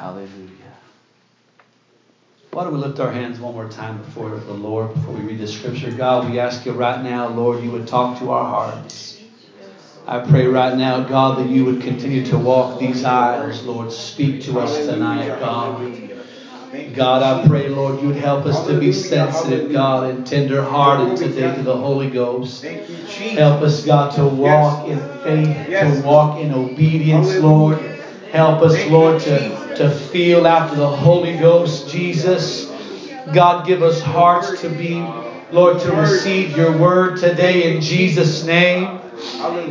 Hallelujah. Why don't we lift our hands one more time before the Lord, before we read the scripture? God, we ask you right now, Lord, you would talk to our hearts. I pray right now, God, that you would continue to walk these aisles, Lord. Speak to us tonight, God. God, I pray, Lord, you would help us to be sensitive, God, and tender hearted today to the Holy Ghost. Help us, God, to walk in faith, to walk in obedience, Lord. Help us, Lord, to, to feel after the Holy Ghost, Jesus. God, give us hearts to be, Lord, to receive your word today in Jesus' name.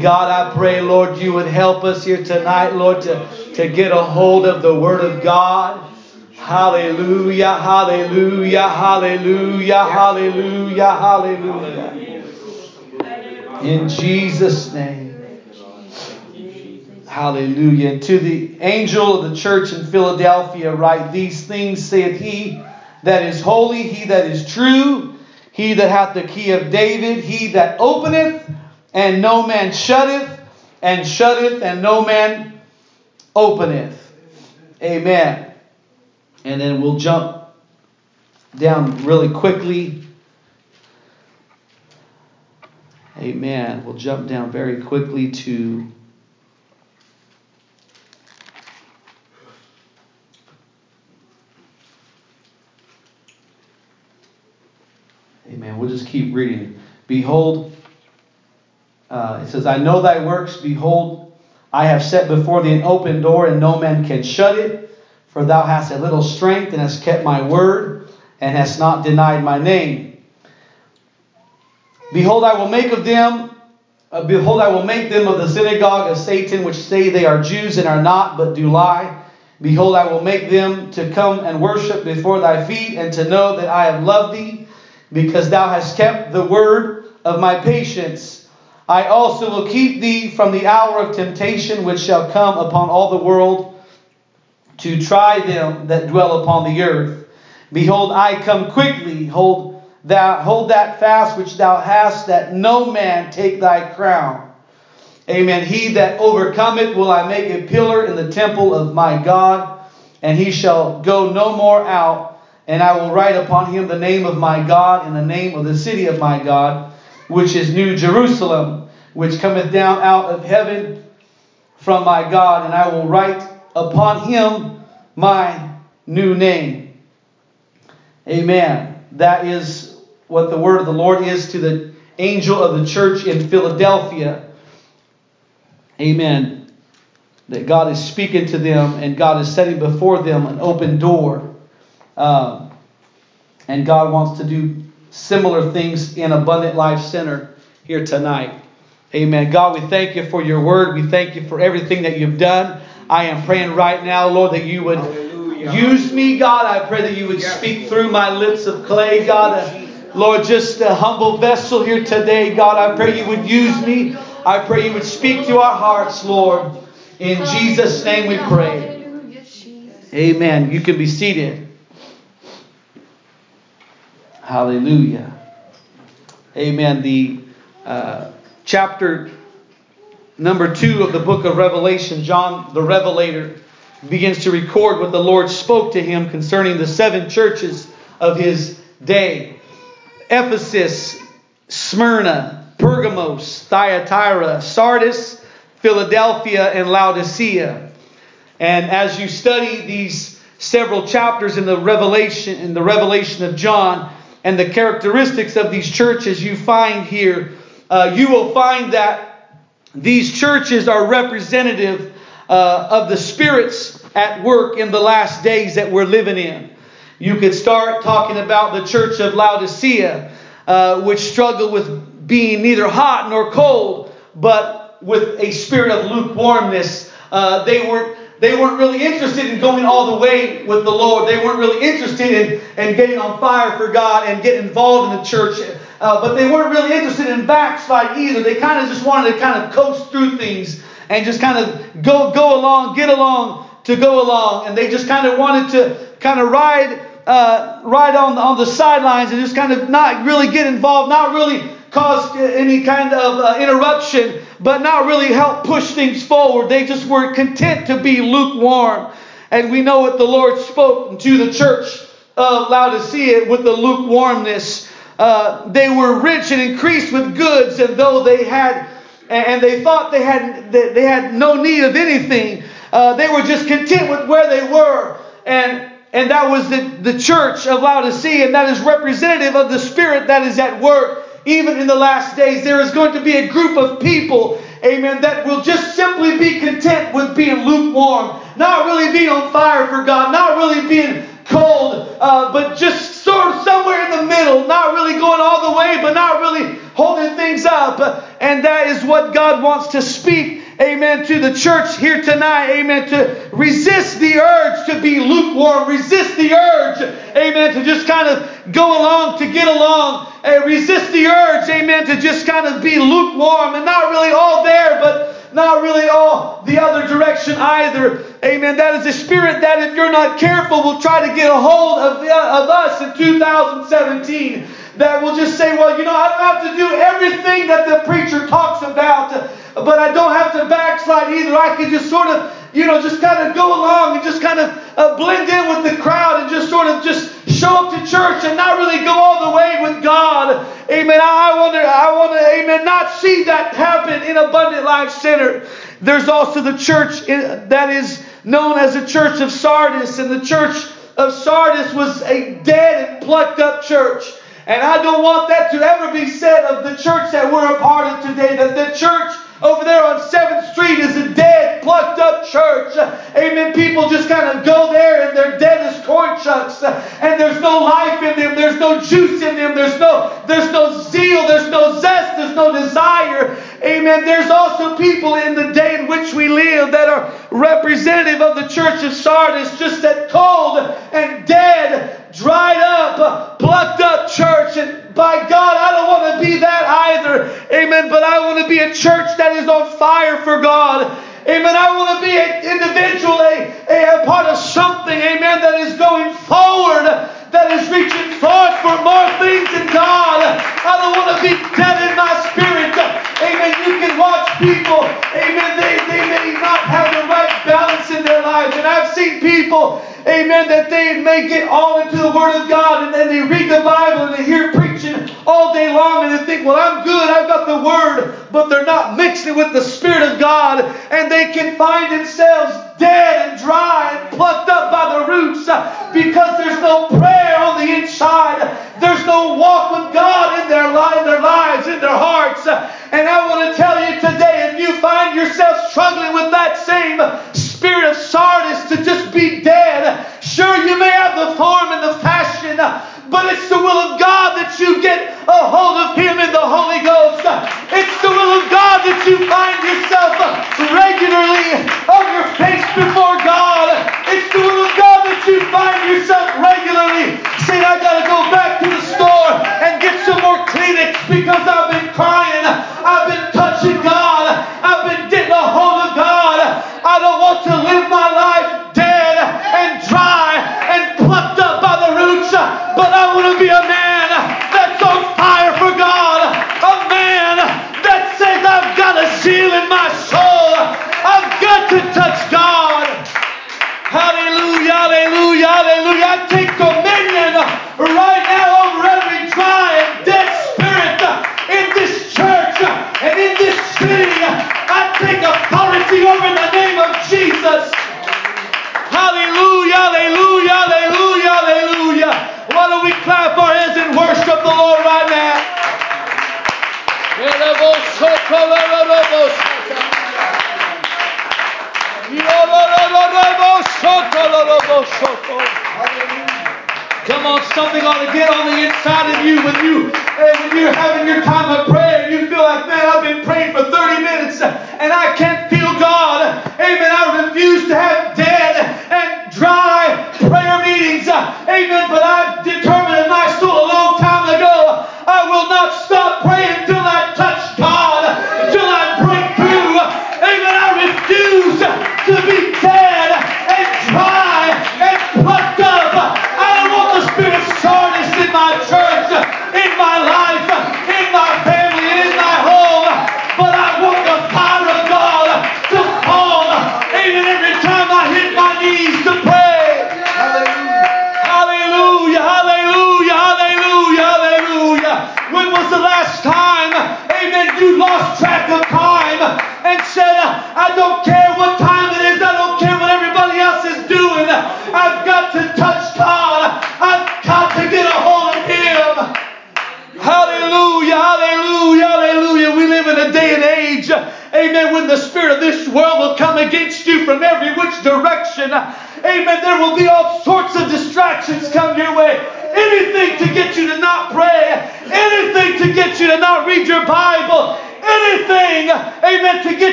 God, I pray, Lord, you would help us here tonight, Lord, to, to get a hold of the word of God. Hallelujah, hallelujah, hallelujah, hallelujah, hallelujah. In Jesus' name. Hallelujah. And to the angel of the church in Philadelphia, write these things, saith he that is holy, he that is true, he that hath the key of David, he that openeth, and no man shutteth, and shutteth, and no man openeth. Amen. And then we'll jump down really quickly. Amen. We'll jump down very quickly to Amen. We'll just keep reading. Behold, uh, it says, I know thy works. Behold, I have set before thee an open door, and no man can shut it. For thou hast a little strength, and hast kept my word, and hast not denied my name. Behold, I will make of them, uh, behold, I will make them of the synagogue of Satan, which say they are Jews and are not, but do lie. Behold, I will make them to come and worship before thy feet, and to know that I have loved thee, because thou hast kept the word of my patience. I also will keep thee from the hour of temptation which shall come upon all the world to try them that dwell upon the earth. Behold, I come quickly. Hold thou hold that fast which thou hast, that no man take thy crown. Amen. He that overcometh will I make a pillar in the temple of my God, and he shall go no more out. And I will write upon him the name of my God and the name of the city of my God, which is New Jerusalem, which cometh down out of heaven from my God, and I will write upon him my new name. Amen. That is what the word of the Lord is to the angel of the church in Philadelphia. Amen. That God is speaking to them and God is setting before them an open door. Um, and God wants to do similar things in Abundant Life Center here tonight. Amen. God, we thank you for your word. We thank you for everything that you've done. I am praying right now, Lord, that you would Hallelujah. use me, God. I pray that you would yes. speak through my lips of clay, God. Uh, Lord, just a humble vessel here today, God. I pray you would use me. I pray you would speak to our hearts, Lord. In Jesus' name we pray. Amen. You can be seated. Hallelujah. Amen. The uh, chapter number two of the book of Revelation, John the Revelator begins to record what the Lord spoke to him concerning the seven churches of his day Ephesus, Smyrna, Pergamos, Thyatira, Sardis, Philadelphia, and Laodicea. And as you study these several chapters in the Revelation, in the Revelation of John, and the characteristics of these churches you find here, uh, you will find that these churches are representative uh, of the spirits at work in the last days that we're living in. You could start talking about the church of Laodicea, uh, which struggled with being neither hot nor cold, but with a spirit of lukewarmness. Uh, they weren't they weren't really interested in going all the way with the Lord. They weren't really interested in, in getting on fire for God and getting involved in the church. Uh, but they weren't really interested in backslide either. They kind of just wanted to kind of coast through things and just kind of go, go along, get along to go along. And they just kind of wanted to kind of ride, uh, ride on, on the sidelines and just kind of not really get involved, not really cause any kind of uh, interruption, but not really help push things forward. They just were content to be lukewarm. And we know what the Lord spoke to the church of Laodicea with the lukewarmness. Uh, they were rich and increased with goods, and though they had, and they thought they had, they had no need of anything, uh, they were just content with where they were. And and that was the, the church of Laodicea, and that is representative of the spirit that is at work even in the last days. There is going to be a group of people, amen, that will just simply be content with being lukewarm, not really being on fire for God, not really being cold, uh, but just sort of somewhere in the middle, not really going all the way, but not really holding things up. And that is what God wants to speak, amen, to the church here tonight, amen, to resist the urge to be lukewarm, resist the urge, amen, to just kind of go along, to get along, and resist the urge, amen, to just kind of be lukewarm and not really all there, but not really all the other direction either. Amen. That is a spirit that, if you're not careful, will try to get a hold of, the, of us in 2017. That will just say, well, you know, I don't have to do everything that the preacher talks about, but I don't have to backslide either. I can just sort of, you know, just kind of go along and just kind of uh, blend in with the crowd and just sort of just show up to church and not really go all the way with God. Amen. I want to, I want to, amen, not see that happen in Abundant Life Center. There's also the church that is known as the church of Sardis, and the church of Sardis was a dead and plucked up church. And I don't want that to ever be said of the church that we're a part of today, that the church over there on 7th Street is a dead, plucked up church. Amen. People just kind of go there and they're dead as corn chucks. And there's no life in them. There's no juice in them. There's no, there's no zeal. There's no zest. There's no desire. Amen. There's also people in the day in which we live that are representative of the church of Sardis, just that cold and dead, dried up, plucked up church. And by God, I don't want to be that either. Amen. But I want to be a church that is on fire for God. Amen. I want to be an individual, a, a, a part of something, amen, that is going forward, that is reaching forth for more things in God. I don't want to be dead in my spirit. Amen. You can watch people, amen, they, they may not have the right balance in their lives. And I've seen people, amen, that they may get all into the Word of God and then they read the Bible and they hear preaching all day long and they think, well, I'm good, I've got the Word, but they're not mixing with the Spirit of God and they can find themselves dead and dry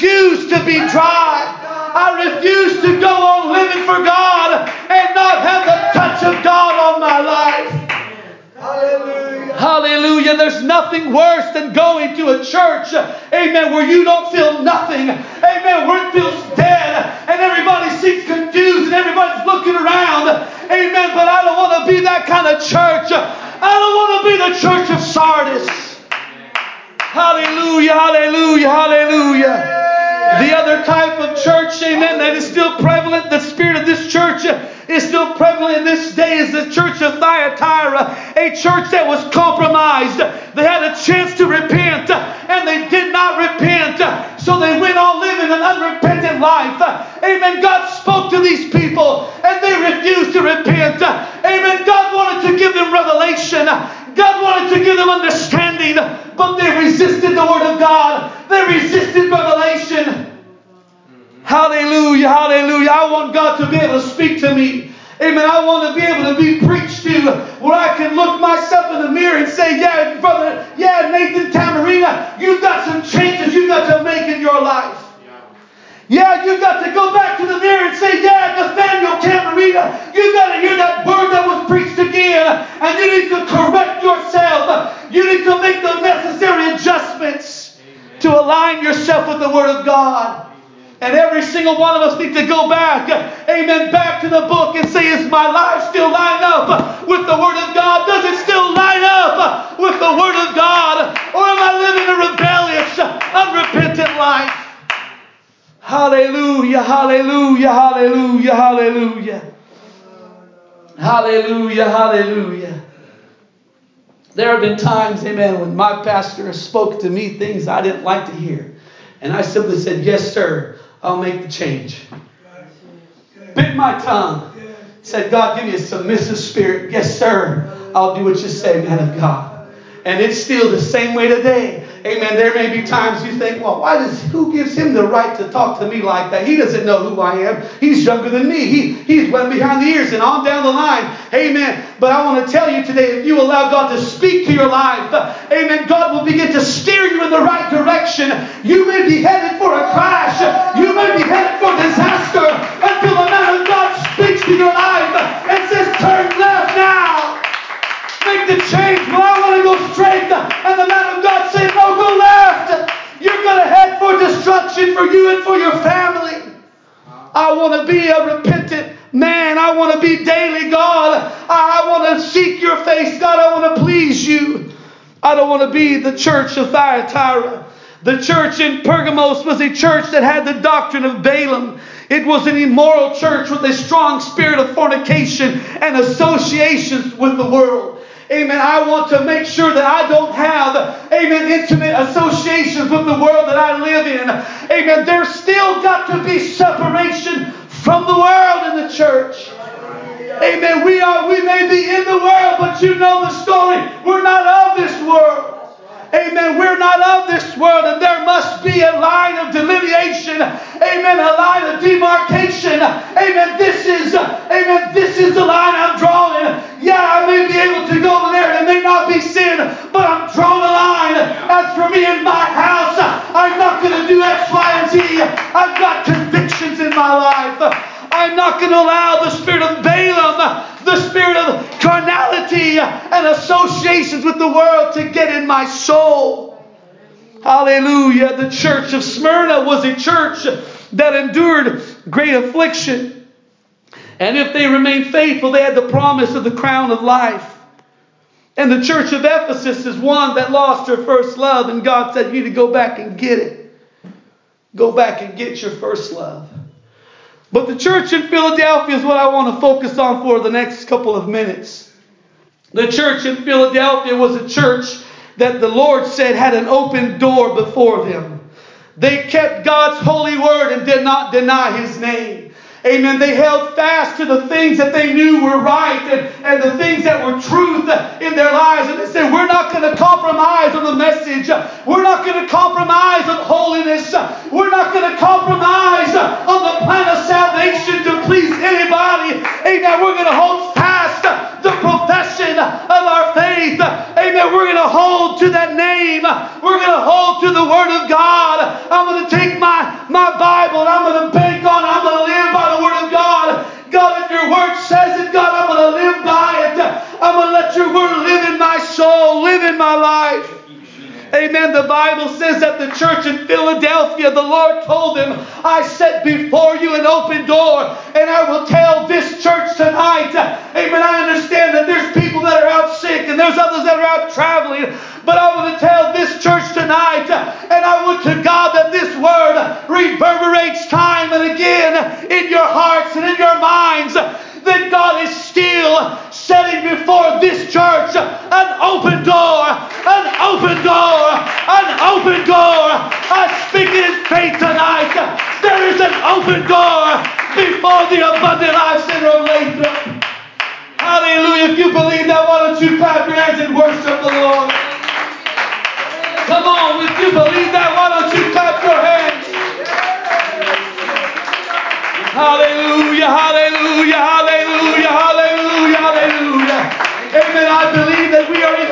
refuse to be dry. I refuse to go on living for God and not have the touch of God on my life. Hallelujah. Hallelujah. There's nothing worse than going to a church, amen, where you don't feel nothing. Amen. Where it feels dead and everybody seems confused and everybody's looking around. Amen. But I don't want to be that kind of church. I don't want to be the church of Sardis. Hallelujah, hallelujah, hallelujah. The other type of church, amen, that is still prevalent, the spirit of this church is still prevalent in this day is the church of Thyatira, a church that was compromised. They had a chance to repent and they did not repent. So they went on living an unrepentant life. Amen. God spoke to these people and they refused to repent. Amen. God wanted to give them revelation. God wanted to give them understanding, but they resisted the Word of God. They resisted revelation. Hallelujah, hallelujah. I want God to be able to speak to me. Amen. I want to be able to be preached to where I can look myself in the mirror and say, Yeah, brother, yeah, Nathan Camarena, you've got some changes you've got to make in your life. Yeah, you've got to go back to the mirror and say, Yeah, Nathaniel Camarena, you've got to hear that word that was preached again, and you need to correct yourself. You need to make the necessary adjustments Amen. to align yourself with the Word of God. And every single one of us need to go back, amen, back to the book and say, is my life still line up with the Word of God? Does it still line up with the Word of God? Or am I living a rebellious, unrepentant life? Hallelujah, hallelujah, hallelujah, hallelujah. Hallelujah, hallelujah. There have been times, amen, when my pastor spoke to me things I didn't like to hear. And I simply said, Yes, sir, I'll make the change. Bit my tongue. Said, God, give me a submissive spirit. Yes, sir, I'll do what you say, man of God. And it's still the same way today. Amen. There may be times you think, well, why does who gives him the right to talk to me like that? He doesn't know who I am. He's younger than me. He, he's went behind the ears and on down the line. Amen. But I want to tell you today, if you allow God to speak to your life, amen, God will begin to steer you in the right direction. You may be headed for a crash. You may be headed for disaster want to be the church of Thyatira. The church in Pergamos was a church that had the doctrine of Balaam. It was an immoral church with a strong spirit of fornication and associations with the world. Amen. I want to make sure that I don't have, amen, intimate associations with the world that I live in. Amen. There's still got to be separation from the world in the church. Amen. We are we may be in the world, but you know the story. We're not of this world. Amen. We're not of this world, and there must be a line of delineation. Amen. A line of demarcation. Amen. This is, amen. This is the line I'm drawing. Yeah, I may be able to go there, it may not be sin, but I'm drawing a line. As for me and my house, I'm not going to do X, Y, and Z. I've got convictions in my life. I'm not going to allow the Spirit spirit of carnality and associations with the world to get in my soul. Hallelujah. The church of Smyrna was a church that endured great affliction. And if they remained faithful, they had the promise of the crown of life. And the church of Ephesus is one that lost her first love, and God said, You need to go back and get it. Go back and get your first love. But the church in Philadelphia is what I want to focus on for the next couple of minutes. The church in Philadelphia was a church that the Lord said had an open door before them. They kept God's holy word and did not deny his name. Amen. They held fast to the things that they knew were right and, and the things that were truth in their lives. And they said, We're not going to compromise on the message. We're not going to compromise on holiness. We're not going to compromise on the plan of salvation to please anybody. Amen. We're going to hold fast the profession of our faith. Amen. We're going to hold to that name. We're going to hold to the Word of God. I'm going to take my, my Bible and I'm going to bank on. I'm going to Bible says that the church in Philadelphia, the Lord told them, I set before you an open door, and I will tell this church tonight. Amen. I understand that there's people that are out sick, and there's others that are out traveling, but I want to tell this church tonight, and I would to God that this word reverberates time and again in your hearts and in your minds open door before the abundant life center of Lathrop. Hallelujah. If you believe that, why don't you clap your hands and worship the Lord? Come on, if you believe that, why don't you clap your hands? Hallelujah, hallelujah, hallelujah, hallelujah, hallelujah. Amen. I believe that we are in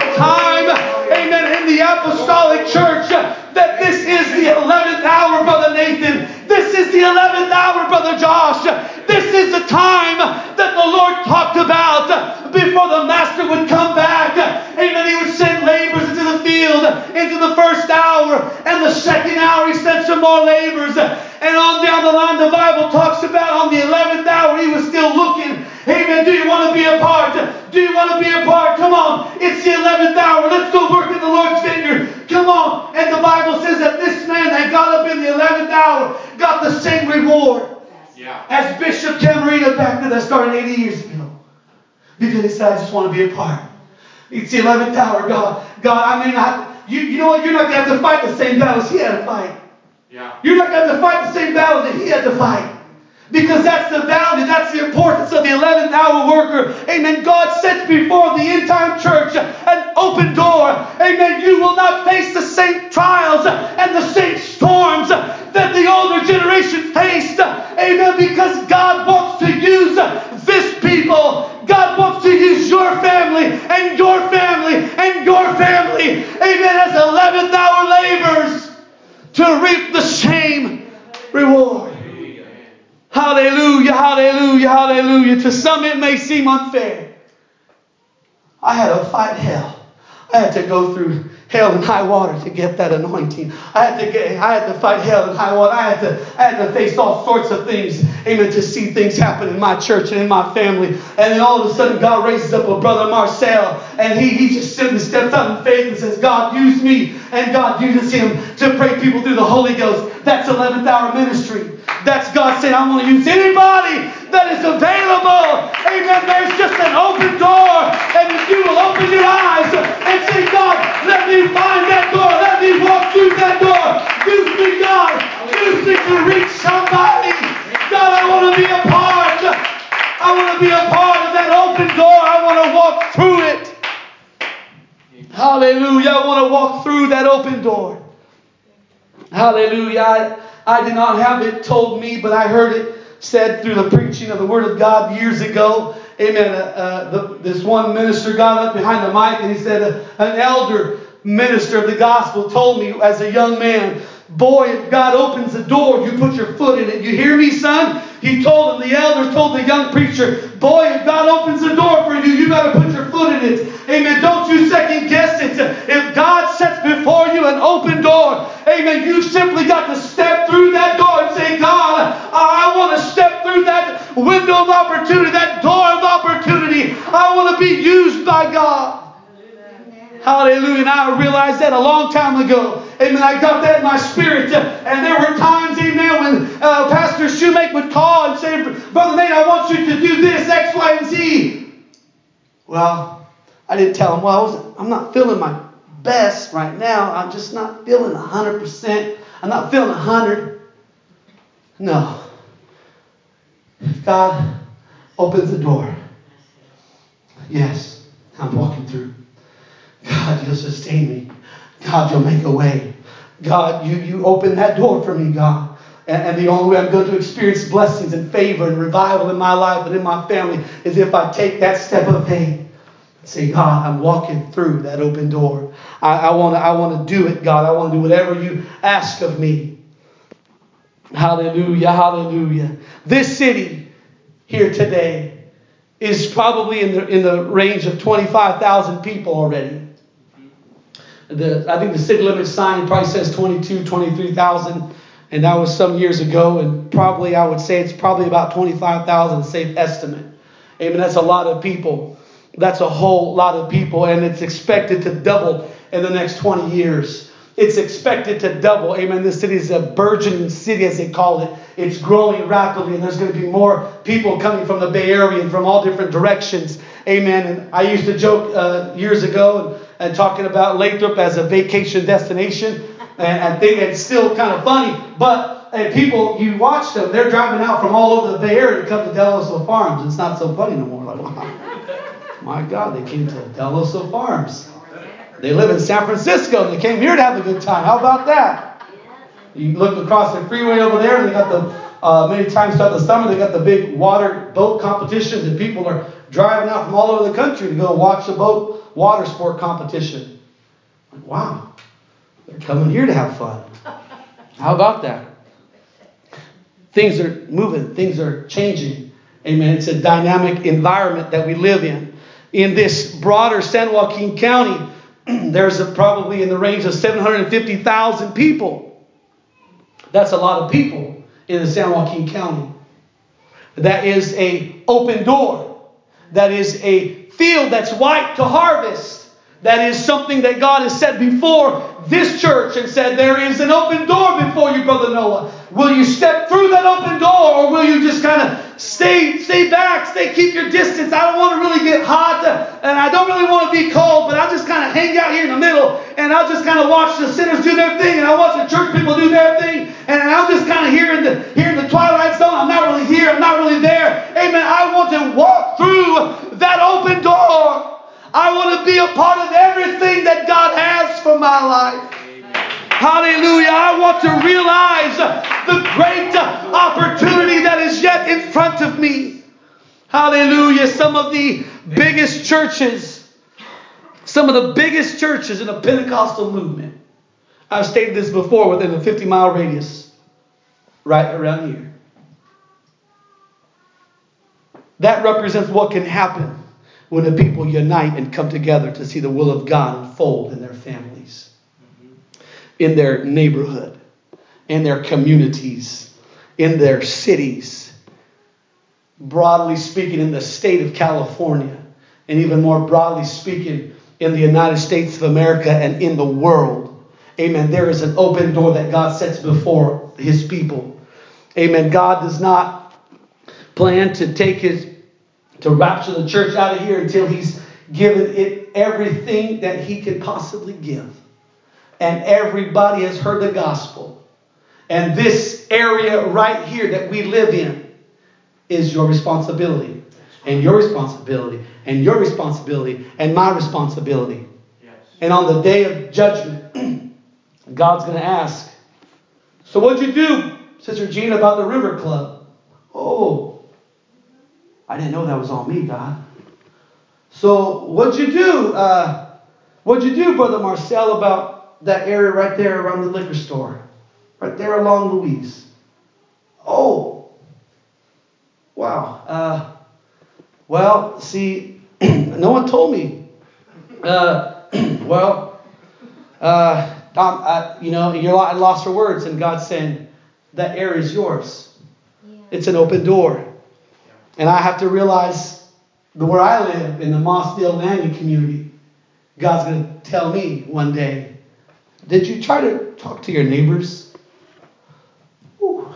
is the 11th hour, Brother Josh. This is the time that the Lord talked about before the Master would come back. Amen. He would send laborers into the field into the first hour, and the second hour, He sent some more laborers. And on down the line, the Bible talks about on the 11th hour, he was still looking. Amen. Do you want to be a part? Do you want to be a part? Come on. It's the 11th hour. Let's go work in the Lord's vineyard. Come on. And the Bible says that this man that got up in the 11th hour got the same reward yeah. as Bishop Camarena back then that started 80 years ago. Because he said, I just want to be a part. It's the 11th hour. God, God, I mean, I, you, you know what? You're not going to have to fight the same battles he had to fight. Yeah. You're not going to fight the same battle that he had to fight. Because that's the value, that's the importance of the 11th hour worker. Amen. God sets before the end time church an open door. Amen. You will not face the same trials and the same storms that the older generation faced. Amen. Because God wants to use this people. God wants to use your family and your family and your family. Amen. As 11th hour laborers to reap the same reward. Hallelujah, hallelujah, hallelujah. To some it may seem unfair. I had to fight hell. I had to go through hell and high water to get that anointing. I had to get, I had to fight hell and high water. I had to, I had to face all sorts of things, amen, to see things happen in my church and in my family. And then all of a sudden, God raises up a brother Marcel, and he, he just simply steps out in faith and says, God, use me. And God uses him to pray people through the Holy Ghost. That's 11th hour ministry. That's God saying, I want to use anybody that is available. Amen. There's just an open door. And if you will open your eyes and say, God, let me find that door. Let me walk through that door. Use me, God. Use me to reach somebody. God, I want to be a part. I want to be a part of that open door. I want to walk through it. Hallelujah. I want to walk through that open door. Hallelujah. I I did not have it told me, but I heard it said through the preaching of the Word of God years ago. Amen. Uh, uh, the, this one minister got up behind the mic and he said, uh, An elder minister of the gospel told me as a young man Boy, if God opens the door, you put your foot in it. You hear me, son? He told him, the elders told the young preacher, Boy, if God opens the door for you, you got to put your foot in it. Amen. Don't you second guess it. If God sets before you an open door, amen, you simply got to step through that door and say, God, I want to step through that window of opportunity, that door of opportunity. I want to be used by God. Hallelujah. And I realized that a long time ago. Amen. I got that in my spirit. And there were times, amen, when uh, Pastor Shoemake would call and say, Brother Nate, I want you to do this, X, Y, and Z. Well, I didn't tell him, well, I wasn't, I'm not feeling my best right now. I'm just not feeling 100%. I'm not feeling 100. No. God opens the door. Yes, I'm walking through. God, you'll sustain me. God, you'll make a way. God, you, you open that door for me, God. And, the only way I'm going to experience blessings and favor and revival in my life and in my family is if I take that step of faith. And say, God, I'm walking through that open door. I, I want to I wanna do it, God. I want to do whatever you ask of me. Hallelujah, hallelujah. This city here today is probably in the, in the range of 25,000 people already. The, I think the city limit sign probably says 22, 23,000, and that was some years ago. And probably I would say it's probably about 25,000, safe estimate. Amen. That's a lot of people. That's a whole lot of people, and it's expected to double in the next 20 years. It's expected to double. Amen. This city is a burgeoning city, as they call it. It's growing rapidly, and there's going to be more people coming from the Bay Area and from all different directions. Amen. And I used to joke uh, years ago, and and talking about Lathrop as a vacation destination. And I think it's still kind of funny, but and people, you watch them, they're driving out from all over the Bay Area to come to Dell'Osso Farms. It's not so funny no more. Like, wow, my God, they came to Dell'Osso Farms. They live in San Francisco and they came here to have a good time. How about that? You look across the freeway over there, and they got the uh, many times throughout the summer, they got the big water boat competitions, and people are driving out from all over the country to go watch the boat water sport competition. Like, wow, they're coming here to have fun. How about that? Things are moving, things are changing. Amen. It's a dynamic environment that we live in. In this broader San Joaquin County, there's probably in the range of 750,000 people. That's a lot of people in the San Joaquin County. That is a open door. That is a field that's white to harvest. That is something that God has said before this church and said, There is an open door before you, Brother Noah. Will you step through that open door or will you just kind of stay, stay back, stay, keep your distance? I don't want to really get hot and I don't really want to be cold, but I'll just kind of hang out here in the middle and I'll just kind of watch the sinners do their thing and I'll watch the church people do their thing and I'm just kind of here in the here in the twilight zone. I'm not really here, I'm not really there. Amen. I want to walk through that open door. I want to be a part of everything that God has for my life. Hallelujah. I want to realize the great opportunity that is yet in front of me. Hallelujah. Some of the biggest churches, some of the biggest churches in the Pentecostal movement. I've stated this before within a 50 mile radius, right around here. That represents what can happen when the people unite and come together to see the will of God unfold in their families, in their neighborhood, in their communities, in their cities, broadly speaking, in the state of California, and even more broadly speaking, in the United States of America and in the world. Amen. There is an open door that God sets before his people. Amen. God does not plan to take his to rapture the church out of here until he's given it everything that he can possibly give. And everybody has heard the gospel. And this area right here that we live in is your responsibility. And your responsibility. And your responsibility. And my responsibility. Yes. And on the day of judgment, God's going to ask, So what'd you do, Sister Gina, about the River Club? Oh, I didn't know that was on me, God. So what'd you do? Uh, what'd you do, Brother Marcel, about that area right there around the liquor store? right there along Louise. Oh, wow. Uh, well, see, no one told me. Uh, well, uh, I, you know, you're at lost for words, and God's saying that area is yours. Yeah. It's an open door, and I have to realize where I live in the Mossdale Landing community. God's going to tell me one day, did you try to talk to your neighbors? Whew.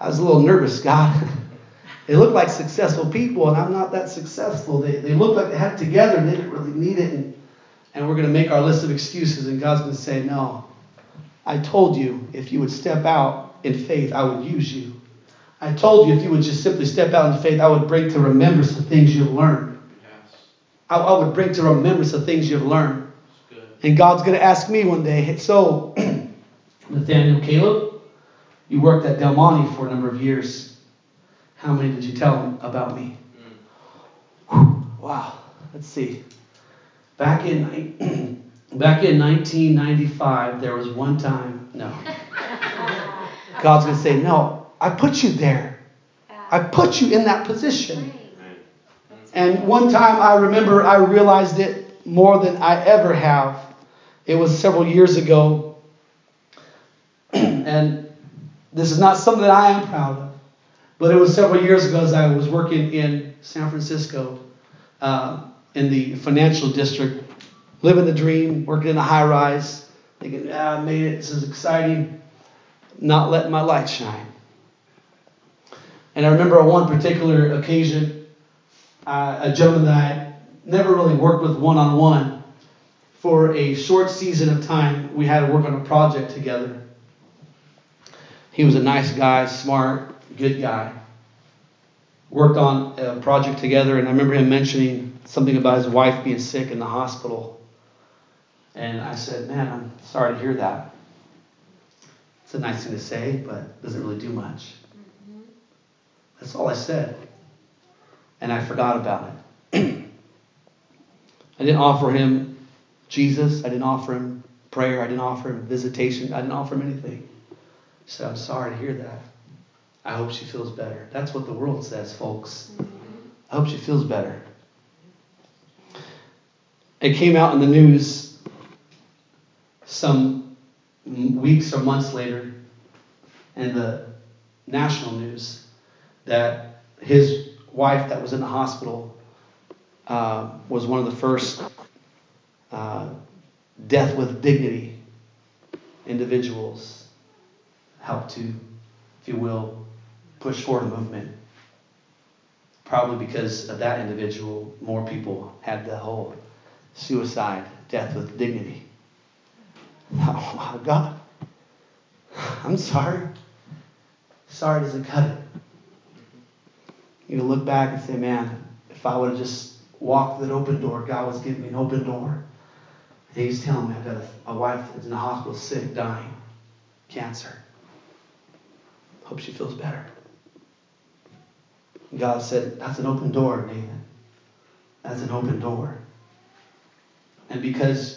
I was a little nervous, God. they look like successful people, and I'm not that successful. They, they look like they had it together and they didn't really need it. And, and we're going to make our list of excuses, and God's going to say, No, I told you if you would step out in faith, I would use you. I told you if you would just simply step out in faith, I would bring to remembrance the things you've learned. Yes. I, I, would bring to remembrance the things you've learned. And God's going to ask me one day, so, Nathaniel Caleb, you worked at Del Monte for a number of years. How many did you tell them about me? Mm. Wow. Let's see. Back in back in 1995, there was one time. No. God's going to say, no. I put you there. I put you in that position. And one time I remember I realized it more than I ever have. It was several years ago. and this is not something that I am proud of. But it was several years ago as I was working in San Francisco uh, in the financial district, living the dream, working in a high rise, thinking, ah, I made it, this is exciting, not letting my light shine. And I remember on one particular occasion, uh, a gentleman that I never really worked with one on one, for a short season of time, we had to work on a project together. He was a nice guy, smart, good guy. Worked on a project together, and I remember him mentioning something about his wife being sick in the hospital. And I said, Man, I'm sorry to hear that. It's a nice thing to say, but doesn't really do much. That's all I said. And I forgot about it. I didn't offer him Jesus. I didn't offer him prayer. I didn't offer him visitation. I didn't offer him anything. He said, I'm sorry to hear that. I hope she feels better. That's what the world says, folks. I hope she feels better. It came out in the news some weeks or months later in the national news that his wife that was in the hospital uh, was one of the first uh, death with dignity individuals helped to, if you will, push forward a movement. Probably because of that individual, more people had the whole suicide, death with dignity. Oh, my God, I'm sorry. Sorry doesn't cut it. You know, look back and say, man, if I would have just walked that open door, God was giving me an open door. And he's telling me I've got a, a wife that's in the hospital, sick, dying, cancer. Hope she feels better. And God said, That's an open door, Nathan. That's an open door. And because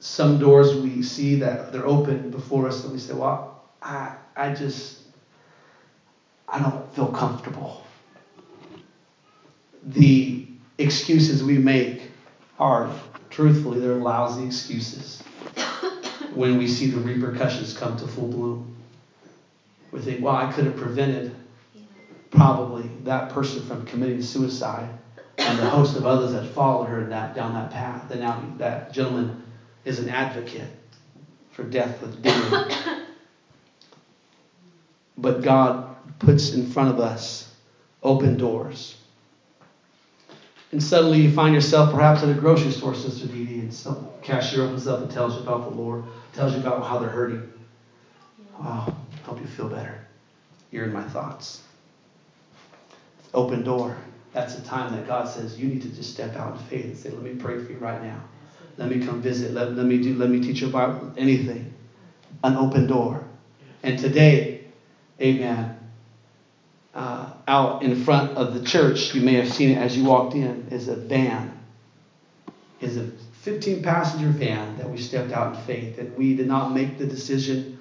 some doors we see that they're open before us, and we say, Well, I, I just, I don't feel comfortable. The excuses we make are truthfully, they're lousy excuses when we see the repercussions come to full bloom. We think, well, I could have prevented probably that person from committing suicide and the host of others that followed her that, down that path. And now that gentleman is an advocate for death with dignity. but God puts in front of us open doors. And suddenly you find yourself perhaps at a grocery store, Sister Dee Dee, and some cashier opens up and tells you about the Lord, tells you about how they're hurting. Oh, help you feel better. You're in my thoughts. Open door. That's the time that God says you need to just step out in faith and say, Let me pray for you right now. Let me come visit. Let, let me do let me teach you about anything. An open door. And today, Amen uh, out in front of the church, you may have seen it as you walked in, is a van. Is a 15 passenger van that we stepped out in faith. And we did not make the decision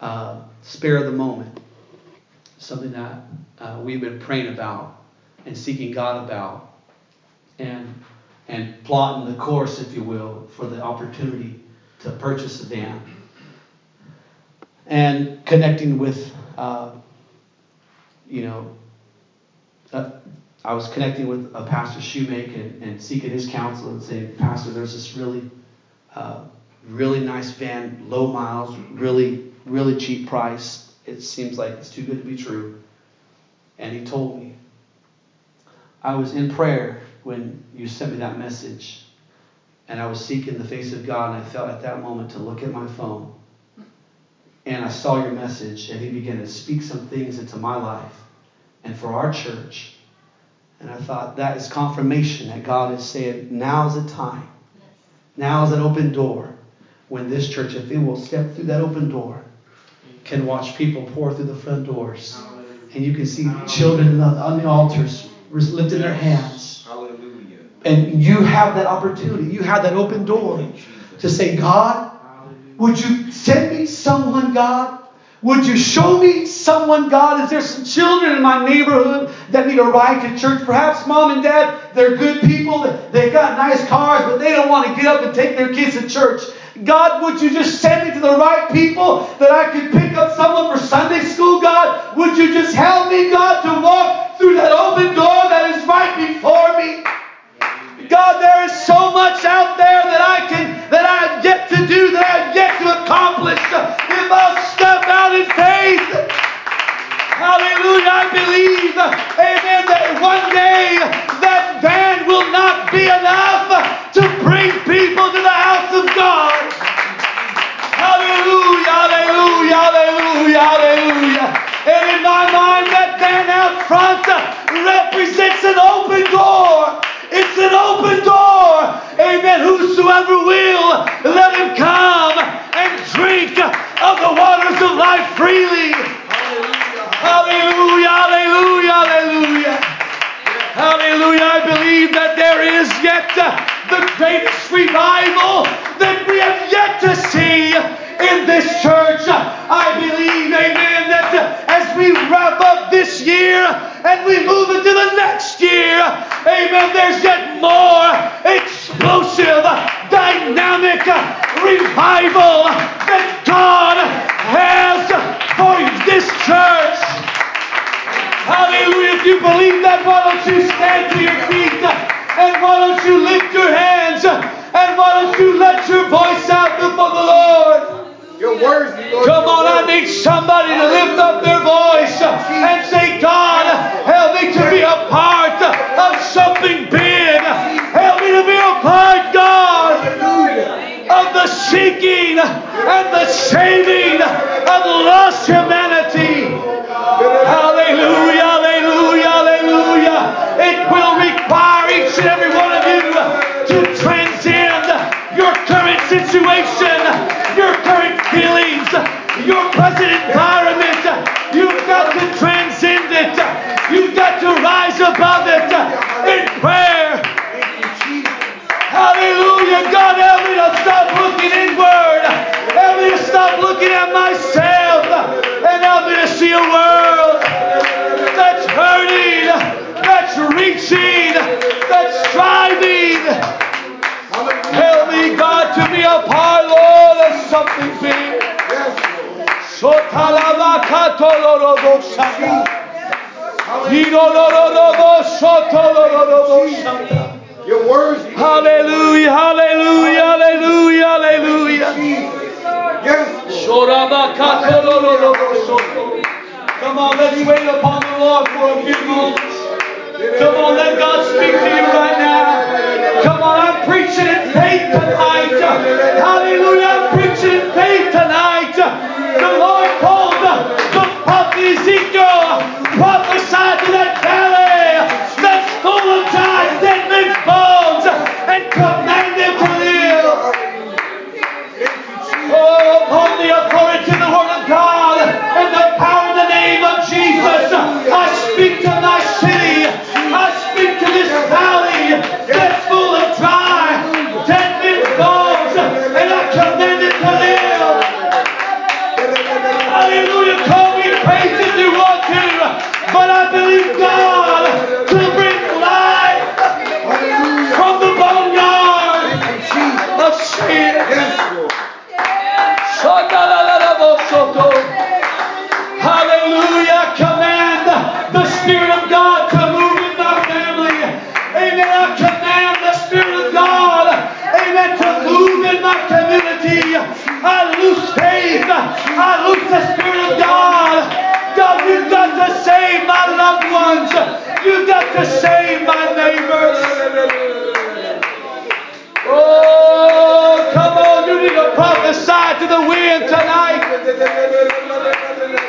uh, spare the moment, something that uh, we've been praying about and seeking God about, and and plotting the course, if you will, for the opportunity to purchase a van, and connecting with, uh, you know, uh, I was connecting with a pastor Shoemake and, and seeking his counsel and saying, Pastor, there's this really, uh, really nice van, low miles, really, really cheap price. It seems like it's too good to be true. And he told me, I was in prayer when you sent me that message, and I was seeking the face of God, and I felt at that moment to look at my phone. And I saw your message, and he began to speak some things into my life and for our church and I thought that is confirmation that God is saying, now is the time. Now is an open door when this church, if it will step through that open door, can watch people pour through the front doors. And you can see children on the altars lifting their hands. Hallelujah. And you have that opportunity. You have that open door to say, God, would you send me someone, God, would you show me someone, God? Is there some children in my neighborhood that need a ride to church? Perhaps mom and dad, they're good people. They've got nice cars, but they don't want to get up and take their kids to church. God, would you just send me to the right people that I could pick up someone for Sunday school, God? Would you just help me, God, to walk through that open door that is right before me? God, there is so much out there that I can, that I have yet to do, that I have yet to accomplish. If I'll step out in faith, hallelujah, I believe, amen, that one day that van will not be enough to bring people to the house of God. Hallelujah, hallelujah, hallelujah, hallelujah. And in my mind, that van out front represents an open door. It's an open door. Amen. Whosoever will, let him come and drink of the waters of life freely. Hallelujah, hallelujah, hallelujah. Hallelujah. I believe that there is yet the greatest revival that we have yet to see in this church. I believe, amen, that as we wrap up this year and we move into the next year, amen, there's yet more explosive, dynamic revival that God has for this church. Hallelujah. If you believe that, why don't you stand to your feet and why don't you lift your hands and why don't you let your voice out before the Lord? Your words, Lord. Come on, I need somebody to lift up their voice and say, God,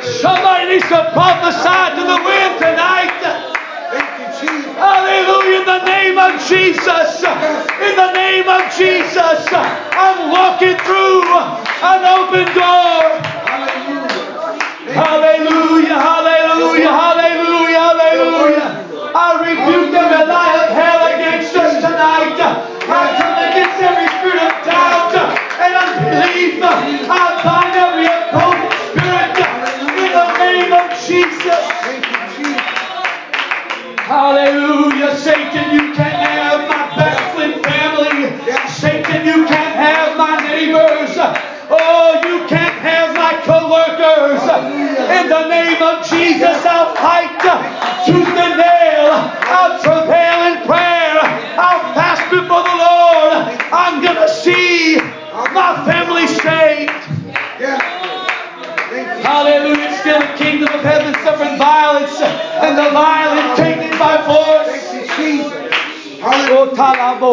Somebody needs to prophesy to the wind tonight. Hallelujah. In the name of Jesus. In the name of Jesus. I'm walking through an open door. Hallelujah. Hallelujah. Hallelujah. Hallelujah. I rebuke every lie of unbelief. I bind every opposing spirit in the name of Jesus. Hallelujah. Satan, you can't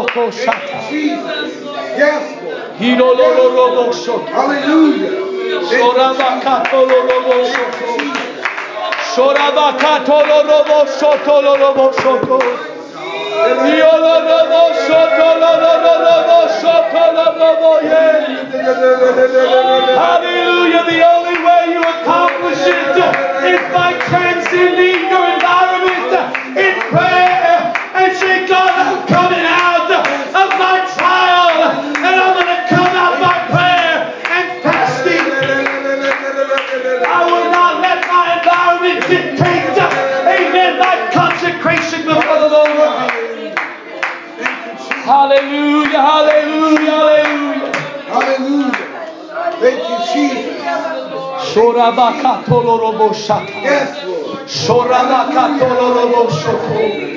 talaboko shata. Yes, Lord. Hidololorobo shoto. Hallelujah. Shorabakatolorobo shoto. Shorabakatolorobo shotolorobo shoto. Iolorobo shotolorobo shotolorobo yeah. Hallelujah. The only way you accomplish it is by transcending your environment in prayer and say, God, Hallelujah, hallelujah, hallelujah. Hallelujah. Thank you, Jesus. Yes, Lord.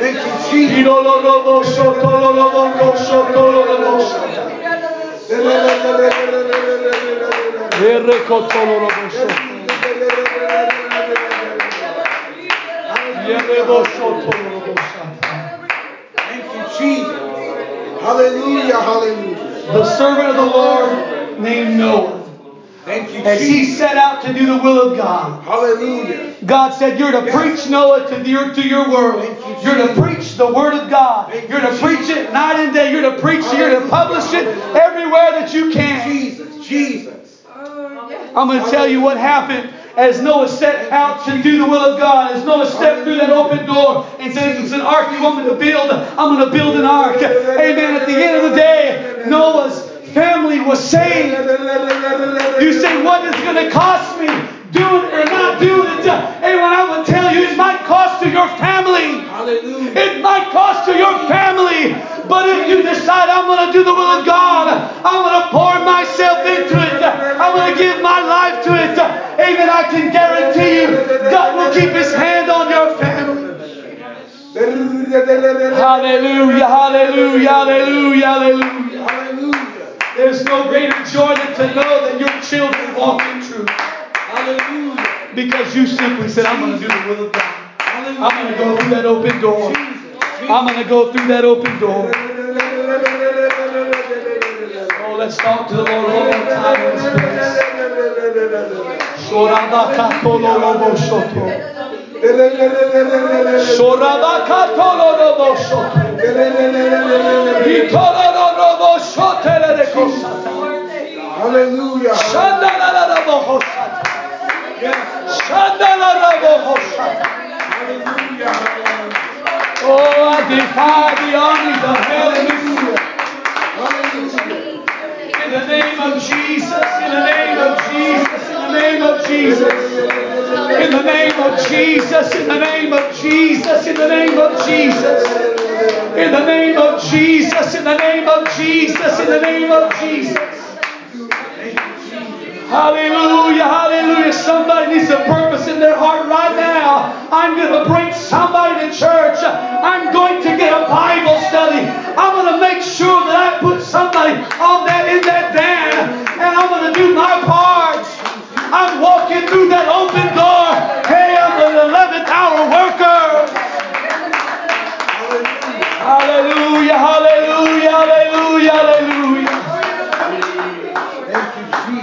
Thank you, Jesus. Irolorobo shotolorobo shotolorobo shata. Erekotolorobo shoto. Yerebo shotolorobo shata. Thank you, Jesus. Hallelujah, hallelujah. The servant of the Lord named Noah. Thank you, As he set out to do the will of God. Hallelujah. God said, You're to preach Noah to your, to your world. Thank you, You're to preach the word of God. Thank You're you, to preach Jesus. it night and day. You're to preach it. You're to publish it Hallelujah. everywhere that you can. Jesus, Jesus. Oh, I'm going to tell you what happened as Noah set out to do the will of God. As Noah stepped through that open door and said, it's an ark you want me to build, I'm going to build an ark. Amen. At the end of the day, Noah's family was saved. You say, What is it going to cost me? Doing it or not doing it? Hey, what I would tell you, it might cost to your family. Hallelujah. It might cost to your family, but if you decide I'm going to do the will of God, I'm going to pour myself into it, I'm going to give my life to it, amen, I can guarantee you God will keep his hand on your family. Hallelujah, hallelujah, hallelujah, hallelujah. Hallelujah. There's no greater joy than to know that your children walk in truth. Hallelujah. Because you simply said, I'm going to do the will of God. I'm going to go through that open door. I'm going to go through that open door. Oh, let's talk to the Lord one more time in this place. Shorabakatolorobo shoto. Shorabakatolorobo shoto. Itororobo shotelekosata. Hallelujah. Shandararabo hoshata. Yes. Shandararabo. Hallelujah. Oh, I defy the armies of. Hallelujah. In the name of Jesus, in the name of Jesus, in the name of Jesus. In the name of Jesus, in the name of Jesus, in the name of Jesus. In the name of Jesus, in the name of Jesus, in the name of Jesus. Hallelujah, hallelujah. Somebody needs a purpose in their heart right now. I'm going to bring somebody to church. I'm going to get a Bible study. I'm going to make sure that I put somebody on that in that van. And I'm going to do my part. I'm walking through that open door. Hey, I'm an 11th hour worker. Hallelujah, hallelujah, hallelujah.